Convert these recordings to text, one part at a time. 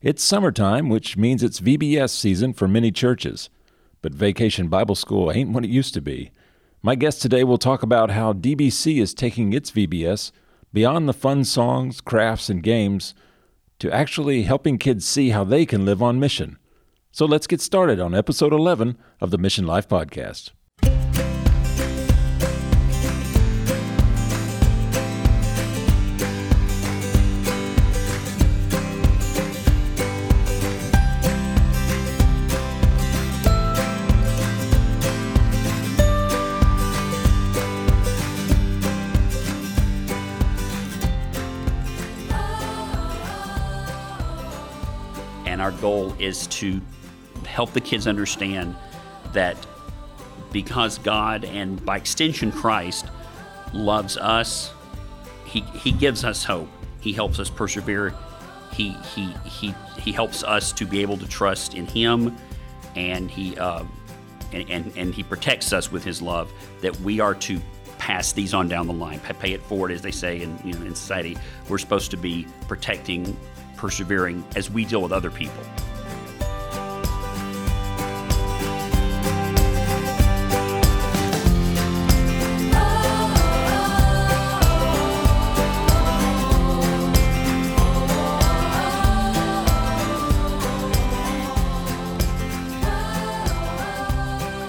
It's summertime, which means it's VBS season for many churches. But Vacation Bible School ain't what it used to be. My guest today will talk about how DBC is taking its VBS beyond the fun songs, crafts, and games to actually helping kids see how they can live on mission. So let's get started on episode 11 of the Mission Life Podcast. Is to help the kids understand that because God and by extension Christ loves us, he, he gives us hope. He helps us persevere. He, he, he, he helps us to be able to trust in Him, and He uh, and, and, and He protects us with His love. That we are to pass these on down the line, pay it forward, as they say in you know in society. We're supposed to be protecting, persevering as we deal with other people.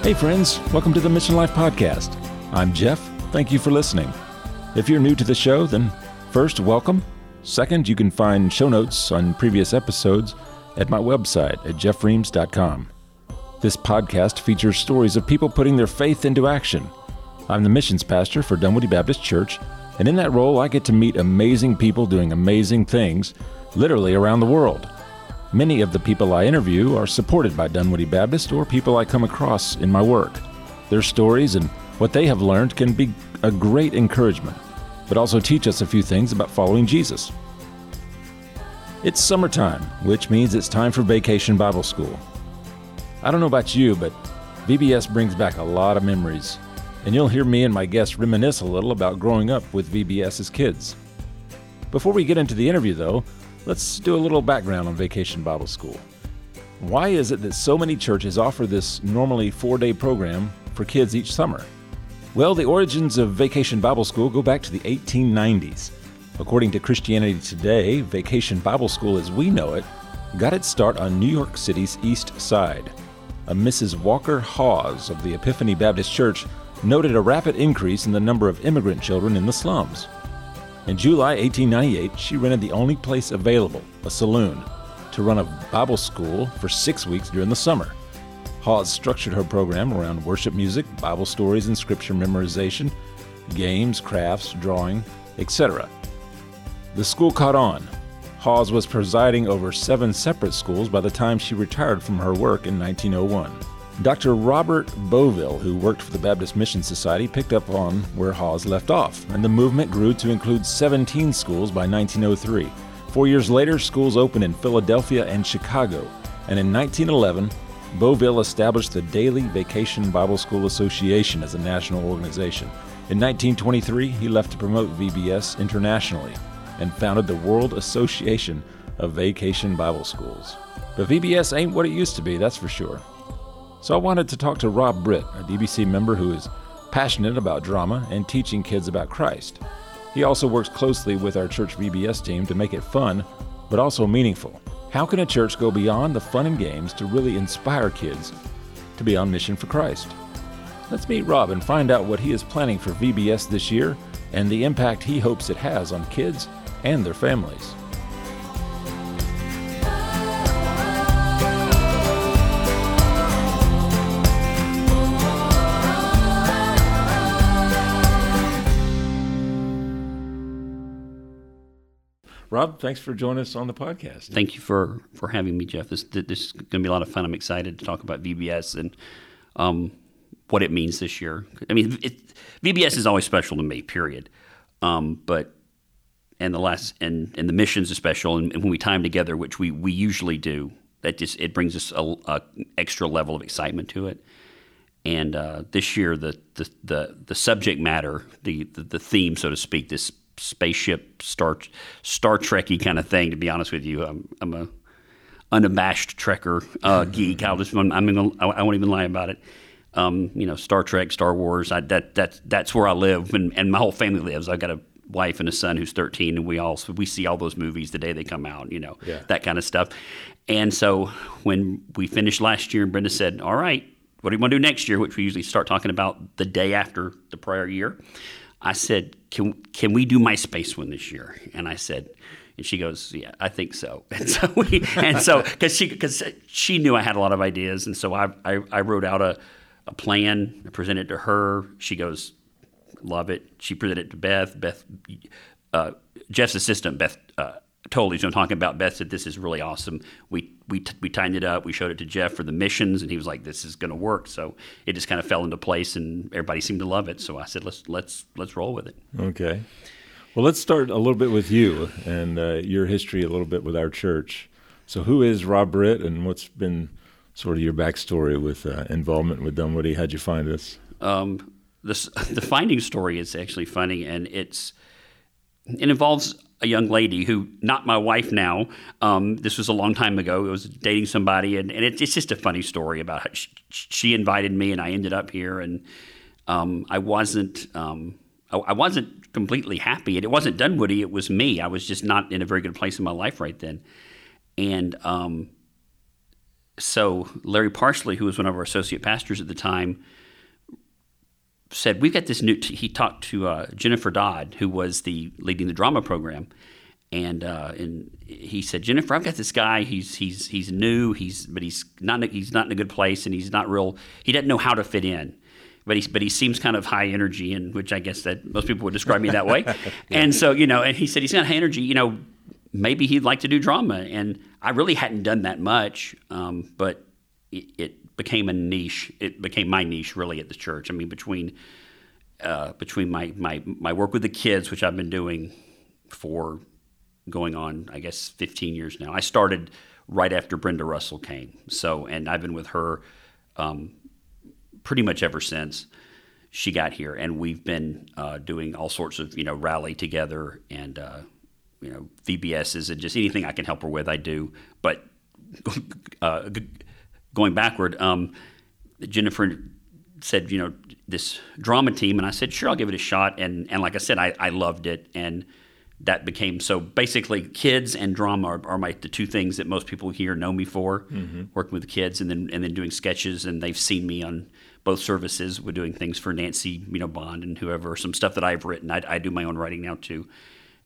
Hey, friends, welcome to the Mission Life Podcast. I'm Jeff. Thank you for listening. If you're new to the show, then first, welcome. Second, you can find show notes on previous episodes at my website at jeffreams.com. This podcast features stories of people putting their faith into action. I'm the missions pastor for Dunwoody Baptist Church, and in that role, I get to meet amazing people doing amazing things literally around the world. Many of the people I interview are supported by Dunwoody Baptist or people I come across in my work. Their stories and what they have learned can be a great encouragement, but also teach us a few things about following Jesus. It's summertime, which means it's time for Vacation Bible School. I don't know about you, but VBS brings back a lot of memories, and you'll hear me and my guests reminisce a little about growing up with VBS as kids. Before we get into the interview, though, let's do a little background on Vacation Bible School. Why is it that so many churches offer this normally four day program for kids each summer? Well, the origins of Vacation Bible School go back to the 1890s. According to Christianity Today, Vacation Bible School as we know it got its start on New York City's East Side. A Mrs. Walker Hawes of the Epiphany Baptist Church noted a rapid increase in the number of immigrant children in the slums. In July 1898, she rented the only place available, a saloon, to run a Bible school for six weeks during the summer. Hawes structured her program around worship music, Bible stories and scripture memorization, games, crafts, drawing, etc. The school caught on. Hawes was presiding over seven separate schools by the time she retired from her work in 1901. Dr. Robert Boville, who worked for the Baptist Mission Society, picked up on where Hawes left off, and the movement grew to include 17 schools by 1903. Four years later, schools opened in Philadelphia and Chicago, and in 1911, Boville established the Daily Vacation Bible School Association as a national organization. In 1923, he left to promote VBS internationally and founded the World Association of Vacation Bible Schools. But VBS ain't what it used to be, that's for sure. So I wanted to talk to Rob Britt, a DBC member who is passionate about drama and teaching kids about Christ. He also works closely with our church VBS team to make it fun, but also meaningful. How can a church go beyond the fun and games to really inspire kids to be on mission for Christ? Let's meet Rob and find out what he is planning for VBS this year and the impact he hopes it has on kids and their families. Rob, thanks for joining us on the podcast. Thank you for, for having me, Jeff. This this is going to be a lot of fun. I'm excited to talk about VBS and um, what it means this year. I mean, it, VBS is always special to me. Period. Um, but and the last and and the missions are special, and, and, when we time together, which we we usually do, that just it brings us a, a extra level of excitement to it. And uh, this year, the, the the the subject matter, the, the the theme, so to speak, this spaceship Star Star Trekky kind of thing. To be honest with you, I'm, I'm a unabashed Trekker uh, geek. I'll just, I'm, I'm I won't even lie about it. Um, you know, Star Trek, Star Wars. I, that that's that's where I live, and, and my whole family lives. I've got a wife and a son who's 13, and we all we see all those movies the day they come out. You know, Yeah. that kind of stuff. And so when we finished last year, and Brenda said, "All right, what do you want to do next year?" Which we usually start talking about the day after the prior year. I said, "Can can we do MySpace one this year?" And I said. And she goes, "Yeah, I think so." And so we, and so because she because she knew I had a lot of ideas, and so I I, I wrote out a, a plan, I presented to her. She goes, love it. She presented it to Beth. Beth, uh, Jeff's assistant, Beth, uh, told he's talking about. Beth said, "This is really awesome." We we we tightened it up. We showed it to Jeff for the missions, and he was like, "This is going to work." So it just kind of fell into place, and everybody seemed to love it. So I said, "Let's let's let's roll with it." Okay. Well, let's start a little bit with you and uh, your history, a little bit with our church. So, who is Rob Britt, and what's been sort of your backstory with uh, involvement with Dunwoody? How'd you find us? um, this, the finding story is actually funny, and it's it involves a young lady who, not my wife now. Um, this was a long time ago. I was dating somebody, and, and it, it's just a funny story about how she, she invited me, and I ended up here, and um, I wasn't. Um, I, I wasn't completely happy. And it wasn't Dunwoody. It was me. I was just not in a very good place in my life right then, and um, so Larry Parsley, who was one of our associate pastors at the time, said, "We've got this new." T-. He talked to uh, Jennifer Dodd, who was the leading the drama program, and uh, and he said, "Jennifer, I've got this guy. He's he's he's new. He's but he's not he's not in a good place, and he's not real. He doesn't know how to fit in." But he, but he seems kind of high energy, and which I guess that most people would describe me that way. And so you know, and he said he's got high energy. You know, maybe he'd like to do drama, and I really hadn't done that much, um, but it, it became a niche. It became my niche really at the church. I mean, between uh, between my, my my work with the kids, which I've been doing for going on, I guess, 15 years now. I started right after Brenda Russell came, so and I've been with her um, pretty much ever since she got here, and we've been uh, doing all sorts of you know rally together and uh, you know VBSs and just anything I can help her with, I do. But uh, going backward, um, Jennifer said, you know, this drama team, and I said, sure, I'll give it a shot. And and like I said, I, I loved it, and that became so. Basically, kids and drama are, are my the two things that most people here know me for. Working with kids, and then and then doing sketches, and they've seen me on both services. We're doing things for Nancy, you know, Bond and whoever. Some stuff that I've written. I, I do my own writing now too,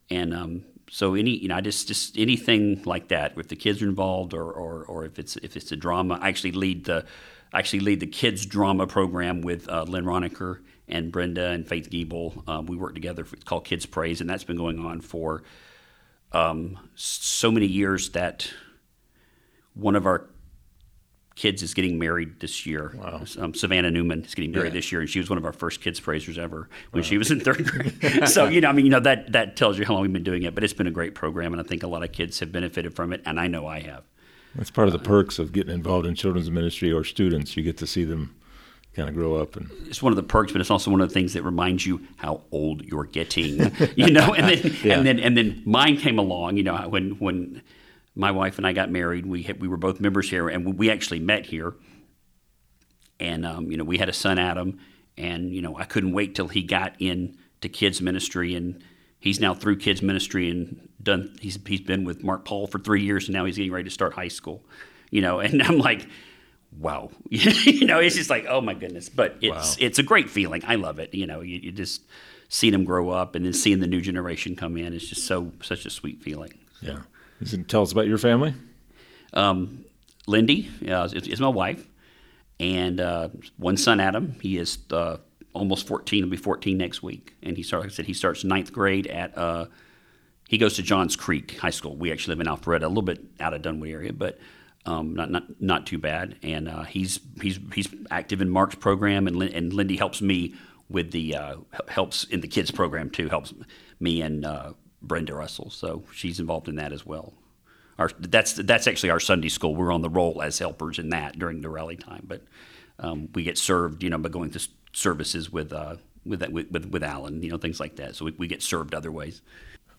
and um, so any you know, I just just anything like that. If the kids are involved, or or, or if it's if it's a drama, I actually lead the actually lead the kids drama program with uh, Lynn Roniker and Brenda and Faith Giebel. Um, we work together. It's called Kids Praise, and that's been going on for um, so many years that one of our kids is getting married this year. Wow. Um, Savannah Newman is getting married Yeah. this year, and she was one of our first kids praisers ever when she was in third grade. so you know, I mean, you know that that tells you how long we've been doing it. But it's been a great program, and I think a lot of kids have benefited from it, and I know I have. That's part of the perks of getting involved in children's ministry or students. You get to see them kind of grow up and It's one of the perks, but it's also one of the things that reminds you how old you're getting. You know, and then Yeah. and then and then mine came along. You know, when when my wife and I got married, we had, we were both members here, and we actually met here. And um, you know, we had a son, Adam, and you know, I couldn't wait till he got into kids ministry, and he's now through kids ministry and done. He's he's been with Mark Paul for three years, and now he's getting ready to start high school. You know, and I'm like, wow, you know, it's just like, oh my goodness. But it's Wow. it's a great feeling. I love it. You know, you, you just seeing them grow up, and then seeing the new generation come in. is just so such a sweet feeling. yeah. Tell us about your family. Um, Lindy uh, is, is my wife, and uh, one son, Adam. He is uh, almost 14. He'll be 14 next week, and he starts. Like I said, he starts ninth grade at. Uh, he goes to Johns Creek High School. We actually live in Alpharetta, a little bit out of Dunwoody area, but um, not not not too bad. And uh, he's he's he's active in Mark's program, and and Lindy helps me with the uh, helps in the kids program too. Helps me and Brenda Russell, so she's involved in that as well. Our, that's that's actually our Sunday school. We're on the roll as helpers in that during the rally time, but um, we get served, you know, by going to services with uh, with, that, with with with Alan, you know, things like that. So we, we get served other ways.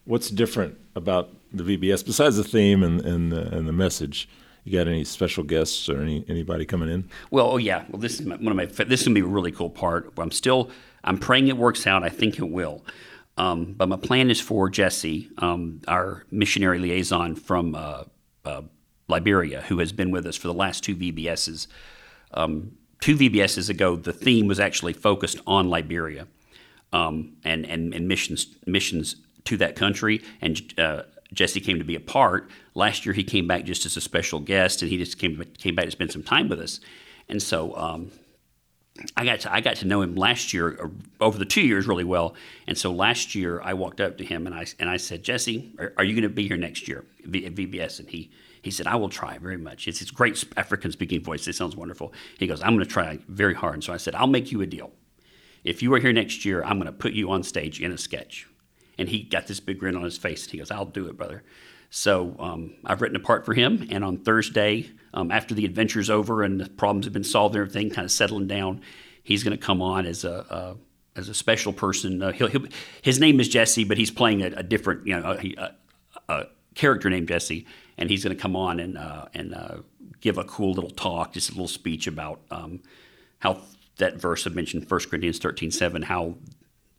What's different about the VBS besides the theme and and the, and the message? you got any special guests or any anybody coming in? Well, oh yeah. Well, this is my, one of my. This is gonna be a really cool part. I'm still. I'm praying it works out. I think it will. Um, but my plan is for Jesse, um, our missionary liaison from uh, uh, Liberia, who has been with us for the last two VBSs. Um, two VBSs ago, the theme was actually focused on Liberia um, and, and and missions missions to that country. And uh, Jesse came to be a part. Last year, he came back just as a special guest, and he just came came back to spend some time with us. And so um, I got to, I got to know him last year uh, over the two years really well. And so last year, I walked up to him and I and I said, Jesse, are, are you going to be here next year at VBS? And he he said, I will try very much. It's his great African speaking voice. It sounds wonderful. He goes, I'm going to try very hard. And so I said, I'll make you a deal. If you are here next year, I'm going to put you on stage in a sketch. And he got this big grin on his face. And he goes, I'll do it, brother. So um, I've written a part for him. And on Thursday, um, after the adventure's over and the problems have been solved and everything kind of settling down, he's going to come on as a, as a special person. Uh, he'll, he'll, his name is Jesse, but he's playing a, a different, you know, a, a, character named Jesse, and he's going to come on and uh, and uh, give a cool little talk, just a little speech about um, how that verse I mentioned, 1 Corinthians 13, 7, how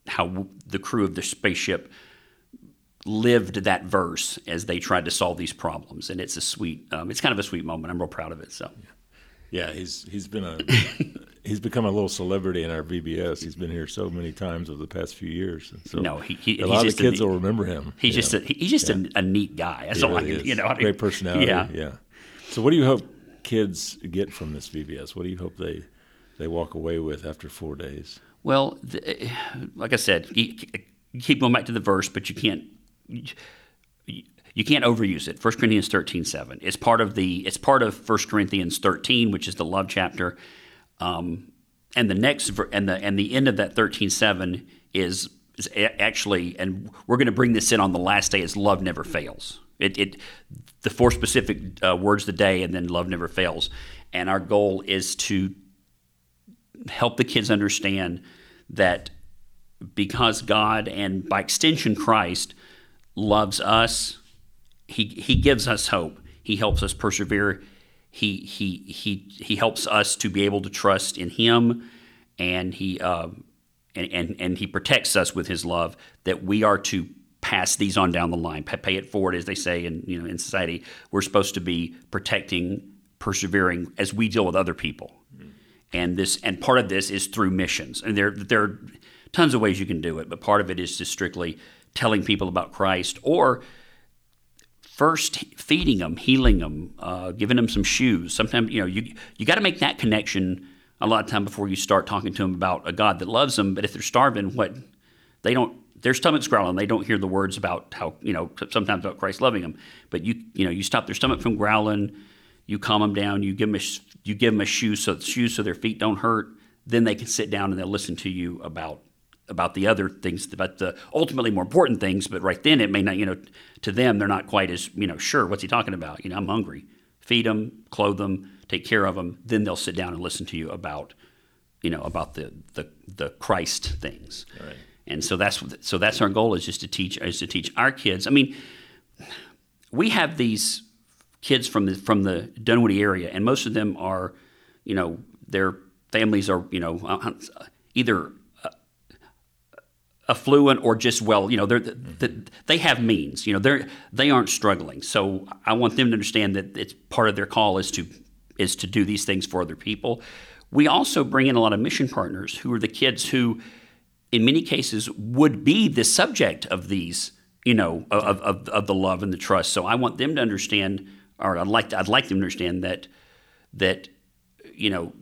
how the crew of the spaceship lived that verse as they tried to solve these problems, and it's a sweet, um, it's kind of a sweet moment. I'm real proud of it. So, yeah, he's he's been a he's become a little celebrity in our VBS. He's been here so many times over the past few years. And so no, he, he, a lot of the kids will remember him. He's just a, he's just yeah. a, a, neat guy. That's he all really I can, you know. Great personality. Yeah, yeah. So, what do you hope kids get from this VBS? What do you hope they they walk away with after four days? Well, the, like I said, keep going back to the verse, but you can't. You, can't overuse it. 1 Corinthians 13, 7. It's part of the it's part of 1 Corinthians 13, which is the love chapter. Um, and the next and the and the end of that 13, 7 is, is actually, and we're going to bring this in on the last day, is love never fails. It, it the four specific uh, words of the day, and then love never fails. And our goal is to help the kids understand that because God and by extension Christ loves us, he he gives us hope. He helps us persevere. He he he he helps us to be able to trust in Him, and he uh, and, and and he protects us with His love. That we are to pass these on down the line, pay it forward, as they say in you know in society. We're supposed to be protecting, persevering as we deal with other people and this and part of this is through missions. And there there are tons of ways you can do it, but part of it is just strictly telling people about Christ or first feeding them, healing them, uh, giving them some shoes. Sometimes you know you you got to make that connection a lot of time before you start talking to them about a God that loves them. But if they're starving, what they don't their stomach's growling. They don't hear the words about how you know sometimes about Christ loving them. But you you know you stop their stomach from growling you calm them down, you give them a, you give them a shoe so shoes so their feet don't hurt. Then they can sit down and they'll listen to you about about the other things, about the ultimately more important things. But right then, it may not, you know, to them they're not quite as you know sure what's he talking about. You know, I'm hungry. Feed them, clothe them, take care of them. Then they'll sit down and listen to you about you know about the the, the Christ things. Right. And so that's so that's our goal is just to teach is to teach our kids. I mean, we have these kids from the from the Dunwoody area, and most of them are, you know, their families are, you know, uh, either uh, affluent or just well, you know, they're they have means. You know, they're they aren't struggling. So I want them to understand that it's part of their call is to is to do these things for other people. We also bring in a lot of mission partners who are the kids who, in many cases, would be the subject of these, you know, of, of, of the love and the trust. So I want them to understand or I'd like to, I'd like them to understand that that you know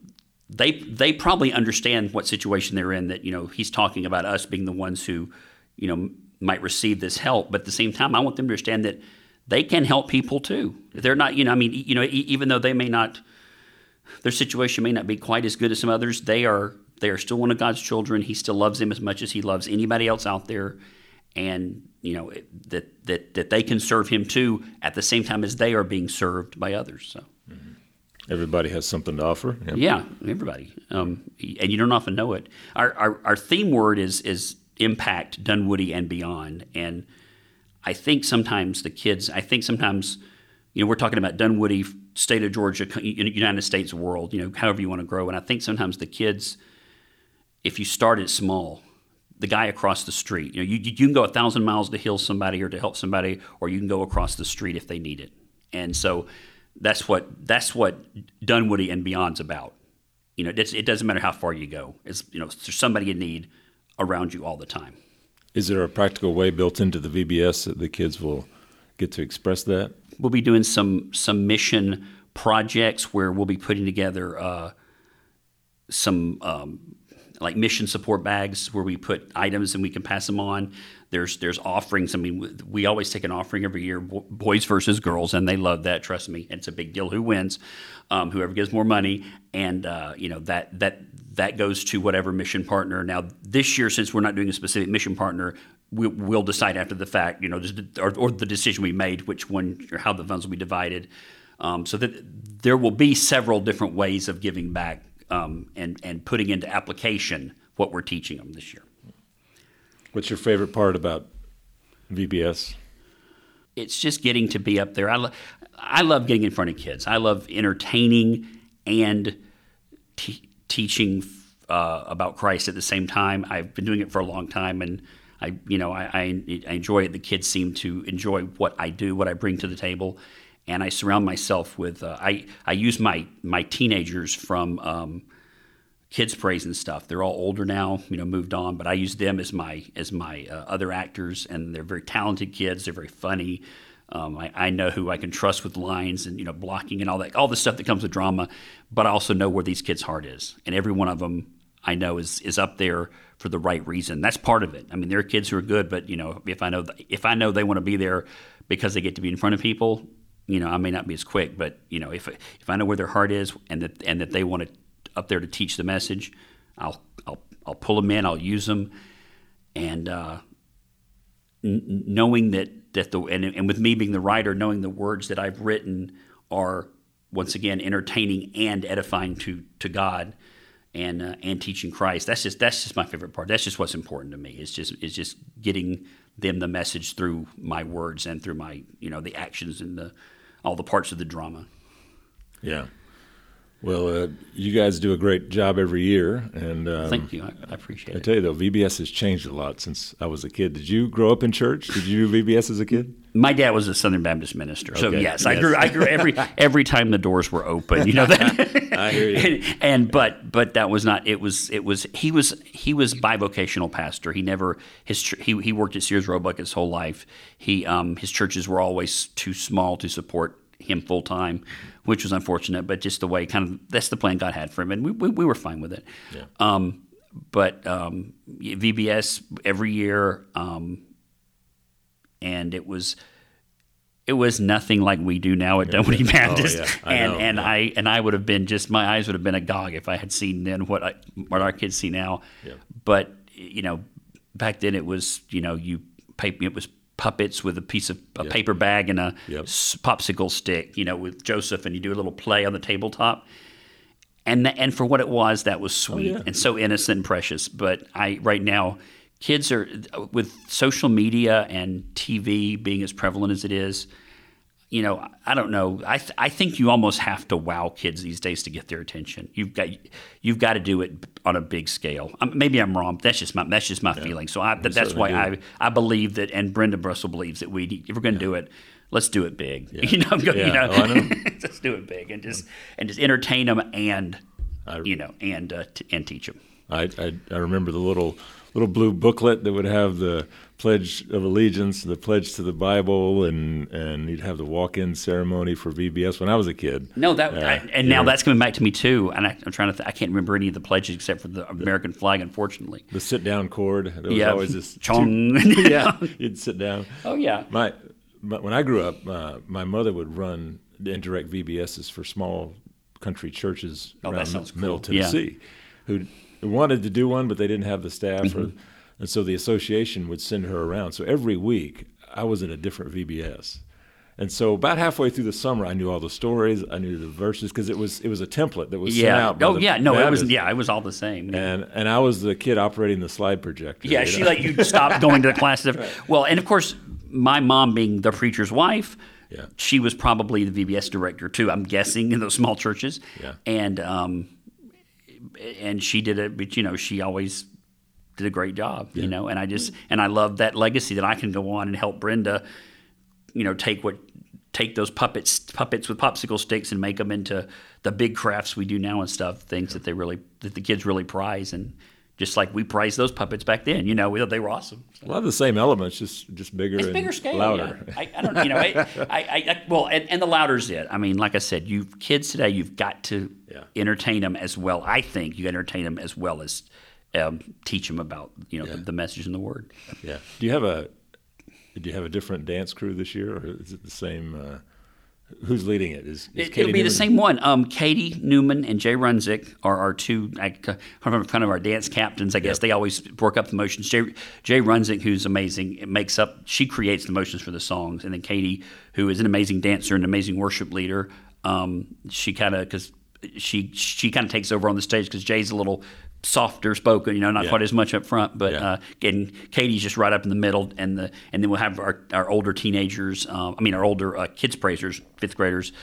they they probably understand what situation they're in. That you know he's talking about us being the ones who you know might receive this help, but at the same time, I want them to understand that they can help people too. They're not you know I mean you know even though they may not their situation may not be quite as good as some others, they are they are still one of God's children. He still loves them as much as he loves anybody else out there, and you know that that that they can serve him too at the same time as they are being served by others. So. Mm-hmm. Everybody has something to offer. Yep. Yeah, everybody, um, and you don't often know it. Our, our, our theme word is is impact Dunwoody and beyond, and I think sometimes the kids. I think sometimes, you know, we're talking about Dunwoody state of Georgia, United States, world, you know, however you want to grow. And I think sometimes the kids, if you start it small, the guy across the street, you know, you, you can go a thousand miles to heal somebody or to help somebody, or you can go across the street if they need it. And so that's what that's what Dunwoody and Beyond's about. You know, it doesn't matter how far you go. It's you know, there's somebody in need around you all the time. Is there a practical way built into the VBS that the kids will get to express that? We'll be doing some some mission projects where we'll be putting together uh, some um, like mission support bags where we put items and we can pass them on. There's there's offerings. I mean, we always take an offering every year, boys versus girls, and they love that. Trust me, it's a big deal who wins, um, whoever gives more money, and uh, you know that that that goes to whatever mission partner. Now this year, since we're not doing a specific mission partner, we, will decide after the fact, you know, or, or, the decision we made, which one or how the funds will be divided. Um, so that there will be several different ways of giving back um, and and putting into application what we're teaching them this year. What's your favorite part about VBS? It's just getting to be up there. I, lo- I love getting in front of kids. I love entertaining and teaching uh, about Christ at the same time. I've been doing it for a long time, and I, you know, I, I, I enjoy it. The kids seem to enjoy what I do, what I bring to the table, and I surround myself with. Uh, I I use my my teenagers from um, kids praise and stuff. They're all older now, you know, moved on, but I use them as my as my uh, other actors, and they're very talented kids. They're very funny. Um, I, I, know who I can trust with lines and you know blocking and all that, all the stuff that comes with drama. But I also know where these kids' heart is, and every one of them I know is is up there for the right reason. That's part of it. I mean, there are kids who are good, but you know, if I know if I know they want to be there because they get to be in front of people, you know, I may not be as quick, but you know, if if I know where their heart is and that and that they want to up there to teach the message, I'll I'll I'll pull them in, I'll use them, and uh, n- knowing that that the and, and with me being the writer, knowing the words that I've written are once again entertaining and edifying to to God and uh, and teaching Christ. That's just that's just my favorite part. That's just what's important to me. It's just it's just getting them the message through my words and through my you know the actions and the all the parts of the drama. Yeah. Well, uh, you guys do a great job every year, and um, thank you. I, I appreciate it. I tell you though, VBS has changed a lot since I was a kid. Did you grow up in church? Did you do VBS as a kid? My dad was a Southern Baptist minister, so yes, yes, I grew. I grew every every time the doors were open. You know that. I hear you. and, and, but but that was not. It was it was he was he was bivocational pastor. He never his he he worked at Sears Roebuck his whole life. He um his churches were always too small to support him full time, which was unfortunate. But just the way, kind of, that's the plan God had for him, and we, we, we were fine with it. Yeah. Um, but um, VBS every year, um, and it was it was nothing like we do now at Dunwoody Baptist, oh, yeah. and know, and yeah. I and I would have been just my eyes would have been agog if I had seen then what I, what our kids see now. Yeah. But you know, back then it was you know you it was puppets with a piece of a yep. paper bag and a yep. popsicle stick, you know, with Joseph, and you do a little play on the tabletop. And the, and for what it was, that was oh, sweet oh, yeah. and so innocent and precious. But I right now, kids are with social media and TV being as prevalent as it is you know, I don't know. I th- I think you almost have to wow kids these days to get their attention. You've got you've got to do it on a big scale. Um, maybe I'm wrong. That's just my that's just my yeah. feeling. So I, that's why I I believe that, and Brenda Russell believes that we if we're going to yeah. do it, let's do it big. Yeah. You know, yeah. you know, oh, know. let's do it big and just and just entertain them and I, you know and uh, t- and teach them. I, I I remember the little little blue booklet that would have the Pledge of Allegiance, the pledge to the Bible, and and you'd have the walk-in ceremony for VBS when I was a kid. No, that uh, I, and now know. that's coming back to me too. And I, am trying to, th- I can't remember any of the pledges except for the American the, flag, unfortunately. The sit-down chord. There was yeah, always this. Chong. Two, yeah, you'd sit down. Oh yeah. My, but when I grew up, uh, my mother would run the indirect VBSs for small country churches oh, around cool. Middle Tennessee, yeah. who wanted to do one, but they didn't have the staff mm-hmm. or and so the association would send her around. So every week I was in a different VBS. And so about halfway through the summer, I knew all the stories, I knew the verses because it was it was a template that was yeah. sent out. oh yeah, no, Baptist. it was yeah, it was all the same. Yeah. And and I was the kid operating the slide projector. Yeah, she know? let you stop going to the classes. Well, and of course, my mom being the preacher's wife, Yeah. She was probably the VBS director too. I'm guessing in those small churches. Yeah. And um, and she did it, but you know, she always did a great job. You know, and I just and I love that legacy that I can go on and help Brenda. You know, take what take those puppets puppets with popsicle sticks and make them into the big crafts we do now and stuff. Things that they really that the kids really prize and. Just like we prized those puppets back then, you know, we thought they were awesome. A lot of the same elements, just just bigger It's and bigger scale. louder. Yeah. I, I don't, you know, I, I, I well, and, and the louder's it. I mean, like I said, you kids today, you've got to Yeah. entertain them as well. I think you entertain them as well as um, teach them about you know the, the message and the word. Yeah. Do you have a do you have a different dance crew this year, or is it the same? Uh, who's leading it? Is, is It, will be Newman? the same one. Um, Katie Newman and Jay Runzik are our two I- kind of kind of our dance captains. I guess they always work up the motions. Jay, Jay Runzik, who's amazing, it makes up. She creates the motions for the songs, and then Katie, who is an amazing dancer and amazing worship leader. Um, she kind of because she she kind of takes over on the stage because Jay's a little softer spoken, you know, not Yeah. quite as much up front, but Yeah. uh, and Katie's just right up in the middle, and the and then we'll have our, our older teenagers, um, I mean our older uh, kids praisers, fifth graders,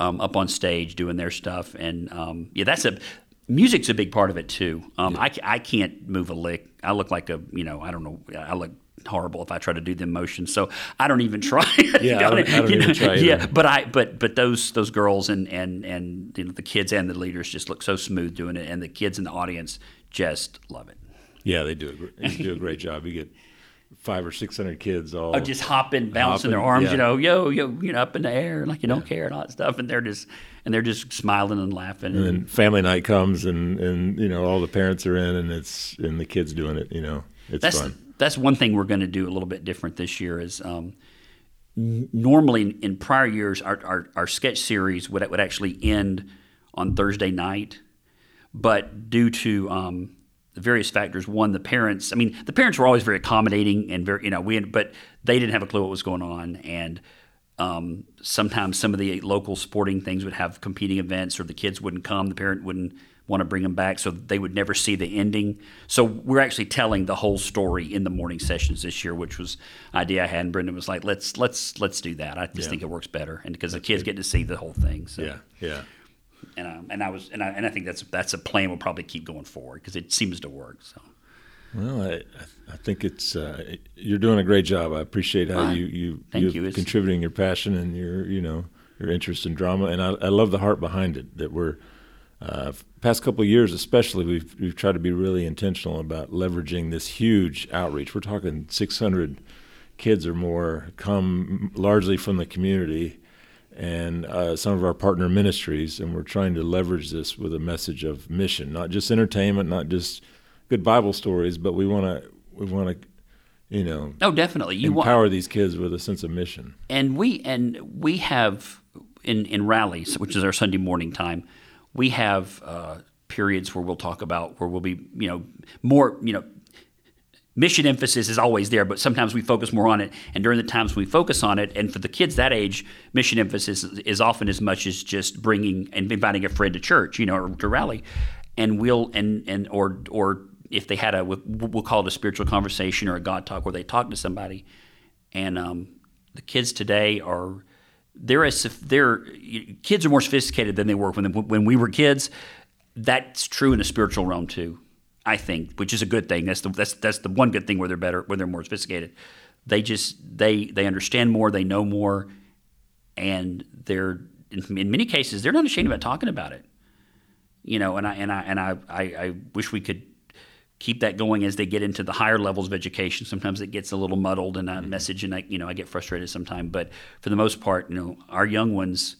um, up on stage doing their stuff, and um, yeah, that's a music's a big part of it too. Um, I, I can't move a lick. I look like a you know I don't know I look horrible if I try to do the motions, so I don't even try. Yeah, I don't- I don't even know, try Yeah, but I but but those those girls and and and you know, the kids and the leaders just look so smooth doing it, and the kids in the audience just love it. Yeah, they do. A, you do a great job. You get five or six hundred kids all. Oh, just hopping, bouncing their arms, yeah. you know, yo, yo, you know, up in the air, like you don't care and all that stuff, and they're just and they're just smiling and laughing. and then family night comes, and and you know all the parents are in, and it's and the kids doing it. You know, it's fun. That's one thing we're going to do a little bit different this year. Is um, normally in, prior years, our, our, our sketch series would would actually end on Thursday night, but due to um, various factors, one the parents. I mean, the parents were always very accommodating and very you know we, but they didn't have a clue what was going on and. Um, sometimes some of the local sporting things would have competing events, or the kids wouldn't come. The parent wouldn't want to bring them back, so they would never see the ending. So we're actually telling the whole story in the morning sessions this year, which was an idea I had. And Brendan was like, "Let's let's let's do that. I just Yeah. think it works better, and because the kids get to see the whole thing." So, Yeah, yeah. and um, and I was and I and I think that's that's a plan we'll probably keep going forward because it seems to work. So. Well, I, I think it's uh, you're doing a great job. I appreciate how you you thank you're you. Contributing your passion and your you know your interest in drama, and I, I love the heart behind it. That we're uh, past couple of years, especially, we've we've tried to be really intentional about leveraging this huge outreach. We're talking 600 kids or more come largely from the community and uh, some of our partner ministries, and we're trying to leverage this with a message of mission, not just entertainment, not just good Bible stories, but we want to we want to you know Oh, definitely. You want empower these kids with a sense of mission. and we and we have in in rallies, which is our Sunday morning time, we have uh, periods where we'll talk about where we'll be you know more you know mission emphasis is always there, but sometimes we focus more on it. And during the times we focus on it, and for the kids that age, mission emphasis is, is often as much as just bringing and inviting a friend to church, you know, or to rally. And we'll and and or or if they had a we'll call it a spiritual conversation or a God talk where they talk to somebody, and um, the kids today are they're as they're kids are more sophisticated than they were when when we were kids. That's true in the spiritual realm too. I think, which is a good thing. That's the that's that's the one good thing where they're better, where they're more sophisticated. They just they they understand more, they know more, and they're in, many cases they're not ashamed about talking about it. You know, and I and I and I I, I wish we could keep that going as they get into the higher levels of education. Sometimes it gets a little muddled in a message, and I you know I get frustrated sometimes. But for the most part, you know, our young ones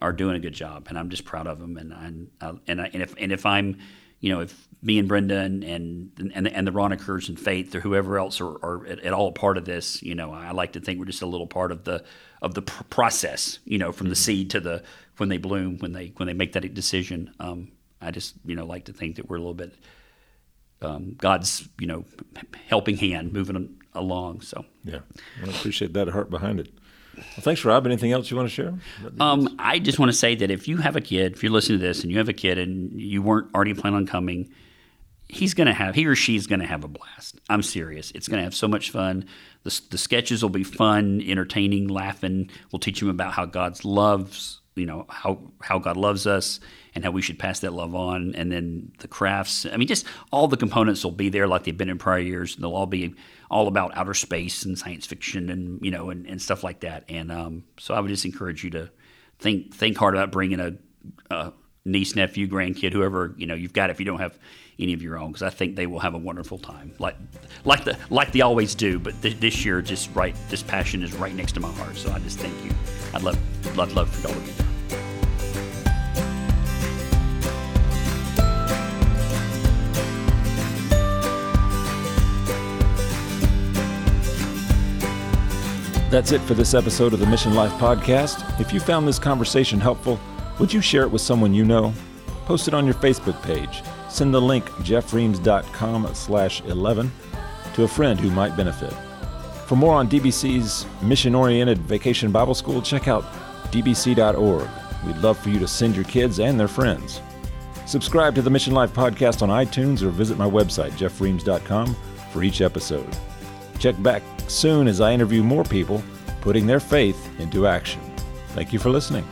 are doing a good job, and I'm just proud of them. And I, I, and I, and if and if I'm, you know, if me and Brenda and and and, and the Ronikers and Faith or whoever else are, are at, at all a part of this, you know, I like to think we're just a little part of the of the pr- process, you know, from the seed to the when they bloom, when they when they make that decision. Um, I just you know like to think that we're a little bit um, God's you know helping hand moving them along. So. Yeah, I appreciate that heart behind it. Well, thanks, Rob. Anything else you want to share? Um, I just want to say that if you have a kid, if you're listening to this and you have a kid and you weren't already planning on coming, he's going to have he or she's going to have a blast. I'm serious. It's going to have so much fun. The, the sketches will be fun, entertaining, laughing. We'll teach him about how God's loves, you know, how how God loves us and how we should pass that love on. And then the crafts. I mean, just all the components will be there like they've been in prior years. They'll all be all about outer space and science fiction and you know and, and stuff like that. And um, so I would just encourage you to think think hard about bringing a, a niece, nephew, grandkid, whoever you know you've got. If you don't have any of your own because I think they will have a wonderful time, like like the like they always do. But th- this year, just right, this passion is right next to my heart. So I just thank you. I'd love love love for y'all to be That's it for this episode of the Mission Life Podcast. If you found this conversation helpful, would you share it with someone you know? Post it on your Facebook page Send the link jeffreams.com slash 11 to a friend who might benefit. For more on DBC's mission oriented vacation Bible school, check out dbc.org. We'd love for you to send your kids and their friends. Subscribe to the Mission Life podcast on iTunes or visit my website, jeffreams.com, for each episode. Check back soon as I interview more people putting their faith into action. Thank you for listening.